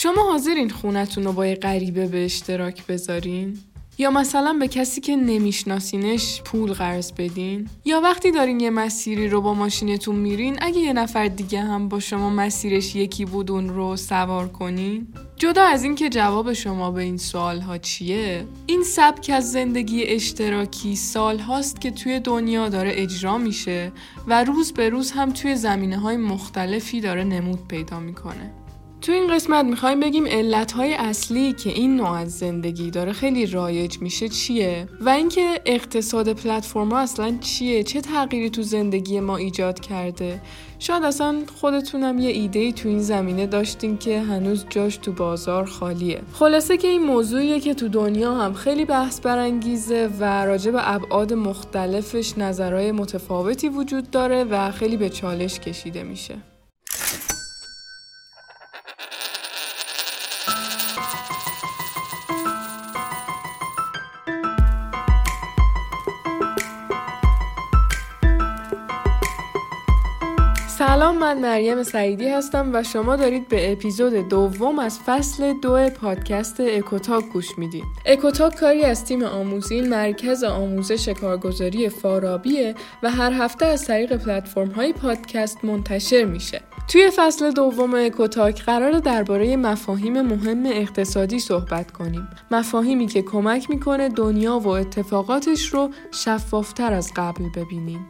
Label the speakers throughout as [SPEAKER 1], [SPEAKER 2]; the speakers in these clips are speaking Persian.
[SPEAKER 1] شما حاضرین خونتون رو با یه غریبه به اشتراک بذارین؟ یا مثلا به کسی که نمیشناسینش پول قرض بدین؟ یا وقتی دارین یه مسیری رو با ماشینتون میرین اگه یه نفر دیگه هم با شما مسیرش یکی بود اون رو سوار کنین؟ جدا از اینکه جواب شما به این سوال ها چیه این سبک از زندگی اشتراکی سال هاست که توی دنیا داره اجرا میشه و روز به روز هم توی زمینه های مختلفی داره نمود پیدا می‌کنه. تو این قسمت می‌خوایم بگیم علتهای اصلی که این نوع از زندگی داره خیلی رایج میشه چیه؟ و اینکه اقتصاد پلتفرم اصلا چیه؟ چه تغییری تو زندگی ما ایجاد کرده؟ شاید اصلا خودتونم یه ایده تو این زمینه داشتین که هنوز جاش تو بازار خالیه. خلاصه که این موضوعیه که تو دنیا هم خیلی بحث برانگیزه و راجع به ابعاد مختلفش نظرهای متفاوتی وجود داره و خیلی به چالش کشیده میشه. سلام من مریم سعیدی هستم و شما دارید به اپیزود دوم از فصل دو پادکست اکوتاک گوش می‌دید. اکوتاک کاری از تیم آموزین مرکز آموزش کارگزاری فارابیه و هر هفته از طریق پلتفرم های پادکست منتشر میشه. توی فصل دوم اکوتاک قراره درباره مفاهیم مهم اقتصادی صحبت کنیم. مفاهیمی که کمک می‌کنه دنیا و اتفاقاتش رو شفافتر از قبل ببینیم.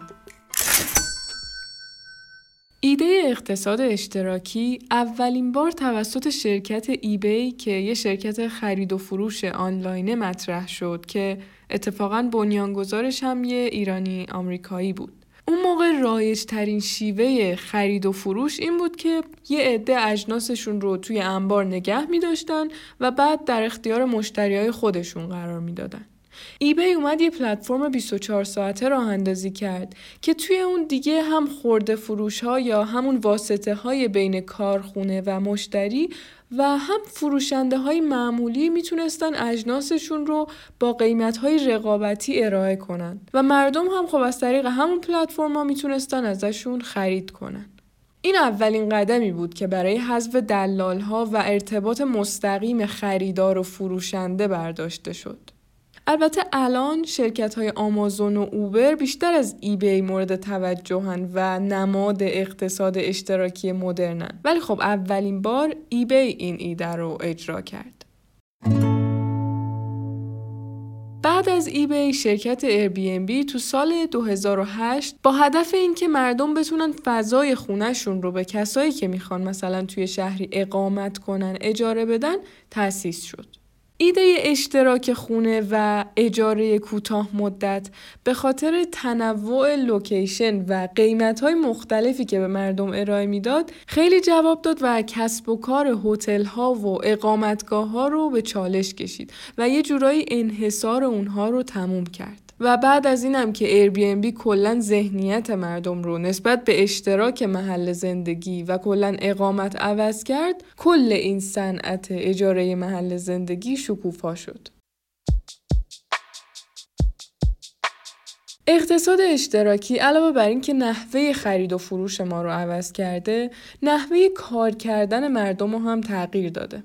[SPEAKER 1] ایده اقتصاد اشتراکی اولین بار توسط شرکت ایبی که یه شرکت خرید و فروش آنلاینه مطرح شد که اتفاقا بنیانگذارش هم یه ایرانی آمریکایی بود. اون موقع رایج ترین شیوه خرید و فروش این بود که یه عده اجناسشون رو توی انبار نگه می داشتن و بعد در اختیار مشتری های خودشون قرار می دادن. ایبی اومد یه پلتفرم 24 ساعته راه اندازی کرد که توی اون دیگه هم خورده فروش ها یا همون واسطه های بین کارخونه و مشتری و هم فروشنده های معمولی می‌تونستن اجناسشون رو با قیمت های رقابتی ارائه کنن و مردم هم خب از طریق همون پلتفرم ها می‌تونستن ازشون خرید کنن. این اولین قدمی بود که برای حذف دلال ها و ارتباط مستقیم خریدار و فروشنده برداشته شد. البته الان شرکت های آمازون و اوبر بیشتر از ایبی مورد توجهن و نماد اقتصاد اشتراکی مدرنن ولی خب اولین بار ایبی این ایده رو اجرا کرد. بعد از ایبی شرکت بی تو سال 2008 با هدف اینکه مردم بتونن فضای خونهشون رو به کسایی که می‌خوان مثلا توی شهری اقامت کنن اجاره بدن تأسیس شد. ایده اشتراک خونه و اجاره کوتاه مدت به خاطر تنوع لوکیشن و قیمت های مختلفی که به مردم ارائه می‌داد خیلی جواب داد و کسب و کار هتل ها و اقامتگاه ها رو به چالش کشید و یه جورایی انحصار اونها رو تموم کرد. و بعد از اینم که Airbnb کلا ذهنیت مردم رو نسبت به اشتراک محل زندگی و کلا اقامت عوض کرد کل این صنعت اجاره محل زندگی شکوفا شد. اقتصاد اشتراکی علاوه بر اینکه نحوه خرید و فروش ما رو عوض کرده نحوه کار کردن مردم رو هم تغییر داده.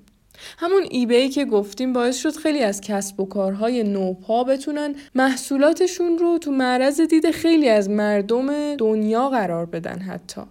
[SPEAKER 1] همون ایبی که گفتیم باعث شد خیلی از کسب و کارهای نوپا بتونن محصولاتشون رو تو معرض دید خیلی از مردم دنیا قرار بدن حتی.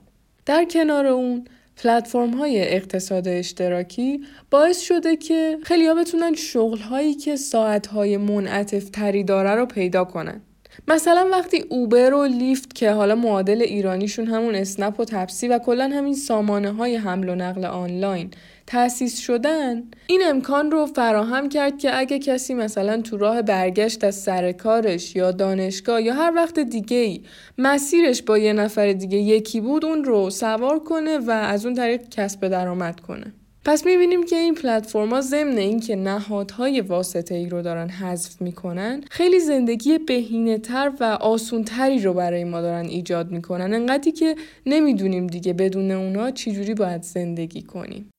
[SPEAKER 1] در کنار اون پلتفرم های اقتصاد اشتراکی باعث شده که خیلی ها بتونن شغل هایی که ساعت های منعطف تری داره رو پیدا کنن. مثلا وقتی اوبر و لیفت که حالا معادل ایرانیشون همون اسنپ و تپسی و کلا همین سامانه های حمل و نقل آنلاین تأسیس شدن این امکان رو فراهم کرد که اگه کسی مثلا تو راه برگشت از سر کارش یا دانشگاه یا هر وقت دیگه ای مسیرش با یه نفر دیگه یکی بود اون رو سوار کنه و از اون طریق کسب درآمد کنه. پس می‌بینیم که این پلتفرما ضمن اینکه نهادهای واسطه ای رو دارن حذف می‌کنن خیلی زندگی بهینه تر و آسون تری رو برای ما دارن ایجاد می‌کنن. انقدری که نمی‌دونیم دیگه بدون اونا چجوری باید زندگی کنیم.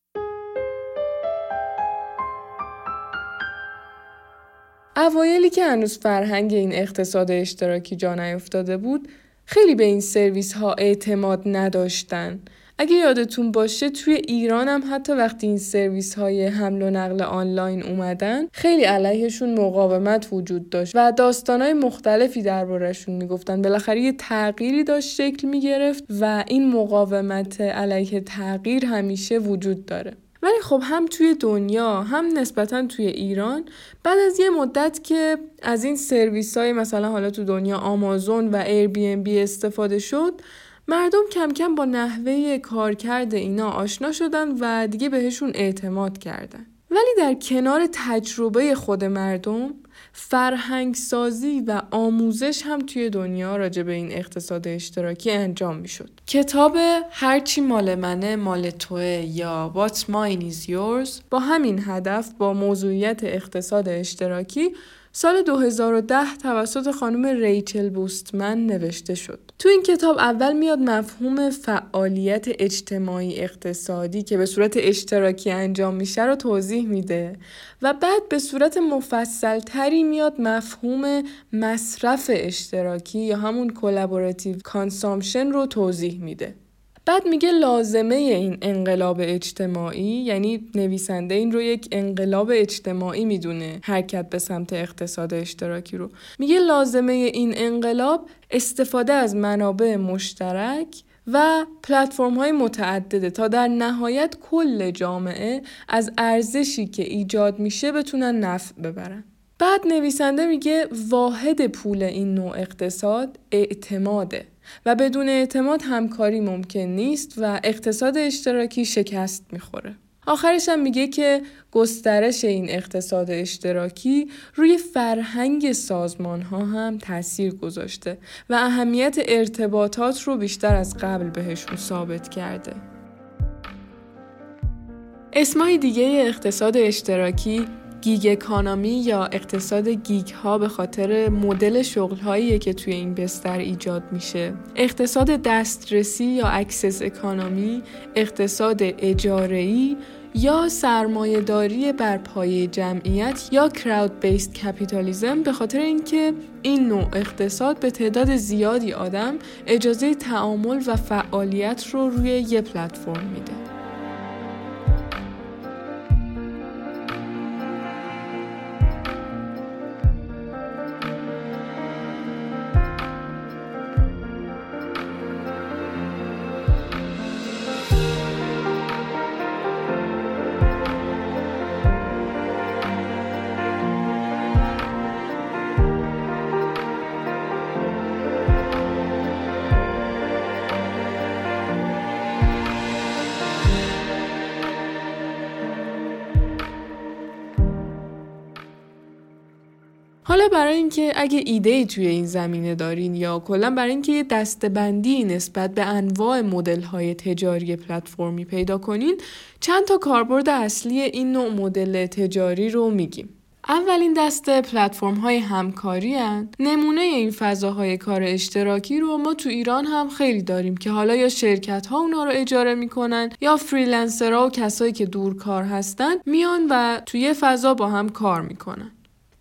[SPEAKER 1] اوایلی که هنوز فرهنگ این اقتصاد اشتراکی جا نیفتاده بود خیلی به این سرویس ها اعتماد نداشتن. اگه یادتون باشه توی ایران هم حتی وقتی این سرویس های حمل و نقل آنلاین اومدن خیلی علیهشون مقاومت وجود داشت و های مختلفی دربارهشون می‌گفتن. بالاخره یه تغییری داشت شکل می‌گرفت و این مقاومت علیه تغییر همیشه وجود داره. ولی خب هم توی دنیا هم نسبتا توی ایران بعد از یه مدت که از این سرویس های مثلا حالا تو دنیا آمازون و ایر بی ام بی استفاده شد مردم کم کم با نحوه کارکرد اینا آشنا شدن و دیگه بهشون اعتماد کردن. ولی در کنار تجربه خود مردم فرهنگ سازی و آموزش هم توی دنیا راجع به این اقتصاد اشتراکی انجام می شد. کتاب هرچی مال منه مال توه یا What's Mine is Yours با همین هدف با موضوعیت اقتصاد اشتراکی سال 2010 توسط خانم ریچل بوستمن نوشته شد. تو این کتاب اول میاد مفهوم فعالیت اجتماعی اقتصادی که به صورت اشتراکی انجام میشه رو توضیح میده و بعد به صورت مفصل تری میاد مفهوم مصرف اشتراکی یا همون collaborative consumption رو توضیح میده. بعد میگه لازمه این انقلاب اجتماعی یعنی نویسنده این رو یک انقلاب اجتماعی می‌دونه حرکت به سمت اقتصاد اشتراکی رو. میگه لازمه این انقلاب استفاده از منابع مشترک و پلتفرم های متعدده تا در نهایت کل جامعه از ارزشی که ایجاد میشه بتونن نفع ببرن. بعد نویسنده میگه واحد پول این نوع اقتصاد اعتماده. و بدون اعتماد همکاری ممکن نیست و اقتصاد اشتراکی شکست می‌خوره. آخرش هم میگه که گسترش این اقتصاد اشتراکی روی فرهنگ سازمان ها هم تاثیر گذاشته و اهمیت ارتباطات رو بیشتر از قبل بهشون ثابت کرده. اسمای دیگه اقتصاد اشتراکی gig economy یا اقتصاد gig ها به خاطر مدل شغل هایی که توی این بستر ایجاد میشه. اقتصاد دسترسی یا access economy اقتصاد اجاره یا سرمایهداری بر پایه جمعیت یا crowd-based capitalism به خاطر اینکه این نوع اقتصاد به تعداد زیادی آدم اجازه تعامل و فعالیت رو روی یه پلتفرم میده. حالا برای اینکه اگه ایده توی این زمینه دارین یا کلا برای اینکه یه دستبندی نسبت به انواع مدل های تجاری پلتفرمی پیدا کنین چند تا کاربرد اصلی این نوع مدل تجاری رو میگیم اولین دسته پلتفرم های همکاری هن. نمونه این فضاهای کار اشتراکی رو ما تو ایران هم خیلی داریم که حالا یا شرکت ها اونا رو اجاره می‌کنن یا فریلنسرها و کسایی که دورکار هستن میان و توی فضا با هم کار می‌کنن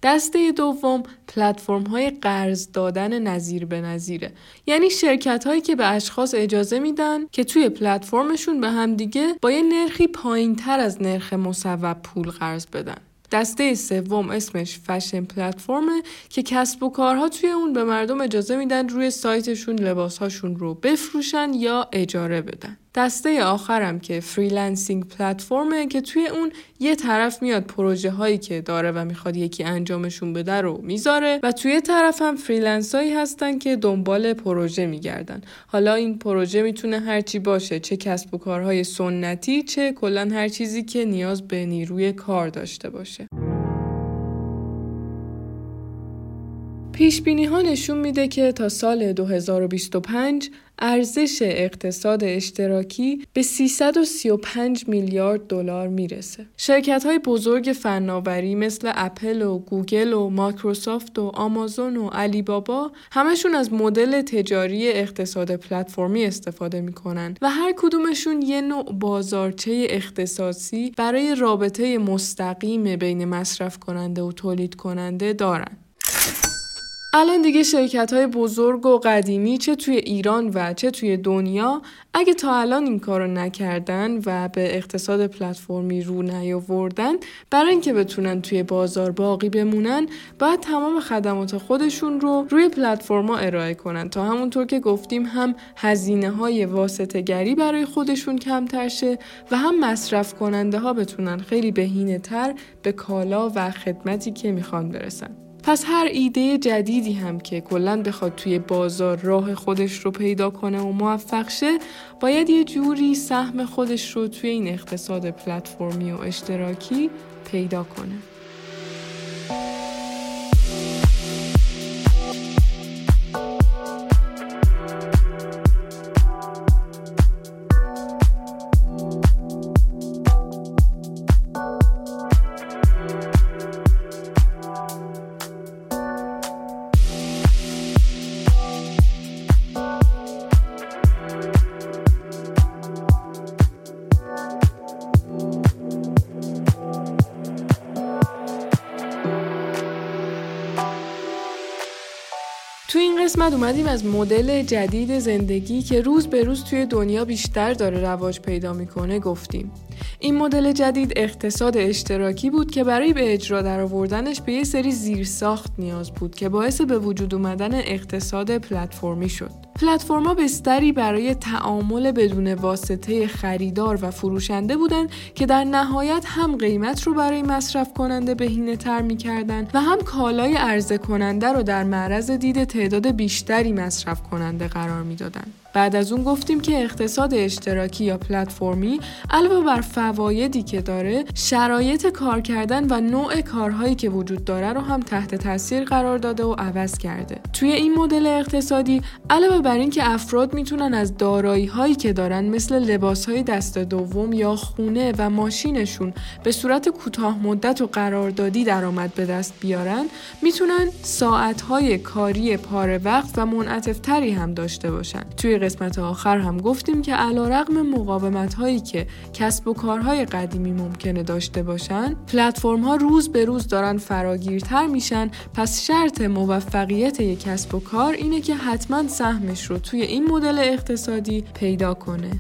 [SPEAKER 1] دسته دوم پلتفرم های قرض دادن نظیر به نظیره. یعنی شرکت هایی که به اشخاص اجازه میدن که توی پلتفرمشون به همدیگه با یه نرخی پایین تر از نرخ مصوب پول قرض بدن. دسته سوم اسمش fashion platform ه که کسب و کارها توی اون به مردم اجازه میدن روی سایتشون لباسهاشون رو بفروشن یا اجاره بدن. دسته آخرم که freelancing platform ه که توی اون یه طرف میاد پروژه هایی که داره و می‌خواد یکی انجامشون بده رو می‌ذاره و یه طرف هم freelancer هایی هستن که دنبال پروژه میگردن. حالا این پروژه می‌تونه هرچی باشه چه کسب و کارهای سنتی چه کلا هر چیزی که نیاز به نیروی کار داشته باشه. پیش بینی ها نشون میده که تا سال 2025 ارزش اقتصاد اشتراکی به 335 میلیارد دلار می‌رسه. شرکت های بزرگ فناوری مثل اپل و گوگل و مایکروسافت و آمازون و علی بابا همشون از مدل تجاری اقتصاد پلتفرمی استفاده می‌کنن و هر کدومشون یه نوع بازارچه اختصاصی برای رابطه مستقیم بین مصرف کننده و تولید کننده دارن. الان دیگه شرکت های بزرگ و قدیمی چه توی ایران و چه توی دنیا اگه تا الان این کارو نکردن و به اقتصاد پلتفرمی رو نیاوردن برای اینکه بتونن توی بازار باقی بمونن باید تمام خدمات خودشون رو روی پلتفرما ارائه کنن. تا همونطور که گفتیم هم هزینه های واسطه گری برای خودشون کمتر شه و هم مصرف کننده ها بتونن خیلی بهینه تر به کالا و خدمتی که می‌خوان برسن. پس هر ایده جدیدی هم که کلا بخواد توی بازار راه خودش رو پیدا کنه و موفق شه باید یه جوری سهم خودش رو توی این اقتصاد پلتفرمی و اشتراکی پیدا کنه. این قسمت اومدیم از مدل جدید زندگی که روز به روز توی دنیا بیشتر داره رواج پیدا می‌کنه گفتیم. این مدل جدید اقتصاد اشتراکی بود که برای به اجرا درآوردنش به یه سری زیرساخت نیاز بود که باعث به وجود اومدن اقتصاد پلتفرمی شد. پلتفرما بستری برای تعامل بدون واسطه خریدار و فروشنده بودند که در نهایت هم قیمت رو برای مصرف کننده بهینه تر می‌کردن و هم کالای عرضه کننده رو در معرض دید تعداد بیشتری مصرف کننده قرار می‌دادند. بعد از اون گفتیم که اقتصاد اشتراکی یا پلتفرمی علاوه بر فوایدی که داره شرایط کار کردن و نوع کارهایی که وجود داره رو هم تحت تاثیر قرار داده و عوض کرده توی این مدل اقتصادی علاوه بر اینکه افراد می‌تونن از دارایی هایی که دارن مثل لباس های دست دوم یا خونه و ماشینشون به صورت کوتاه مدت و قراردادی درآمد به دست بیارن می‌تونن ساعت های کاری پاره وقت و منعطف تری هم داشته باشن. توی قسمت آخر هم گفتیم که علا رقم مقاومت هایی که کسب و کارهای قدیمی ممکنه داشته باشن پلتفرم ها روز به روز دارن فراگیرتر میشن پس شرط موفقیت یک کسب و کار اینه که حتما سهمش رو توی این مدل اقتصادی پیدا کنه.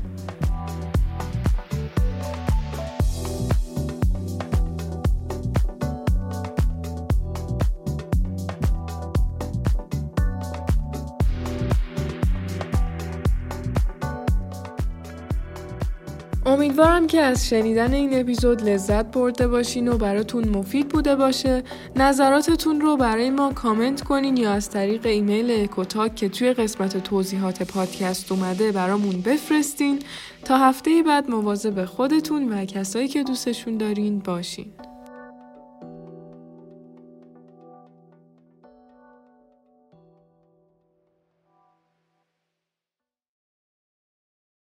[SPEAKER 1] امیدوارم که از شنیدن این اپیزود لذت برده باشین و براتون مفید بوده باشه. نظراتتون رو برای ما کامنت کنین یا از طریق ایمیل اکوتاک که توی قسمت توضیحات پادکست اومده برامون بفرستین. تا هفته بعد مواظب خودتون و کسایی که دوستشون دارین باشین.